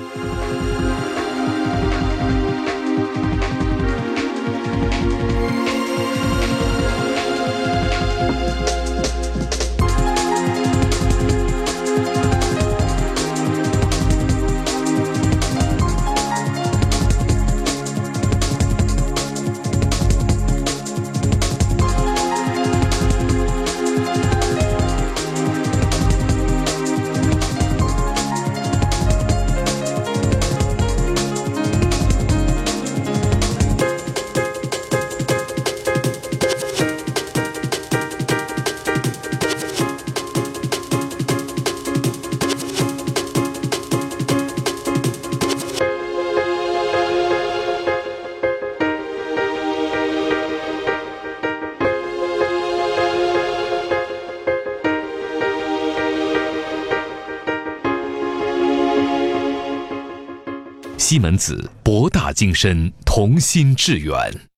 Thank you. 西门子博大精深，同心致远。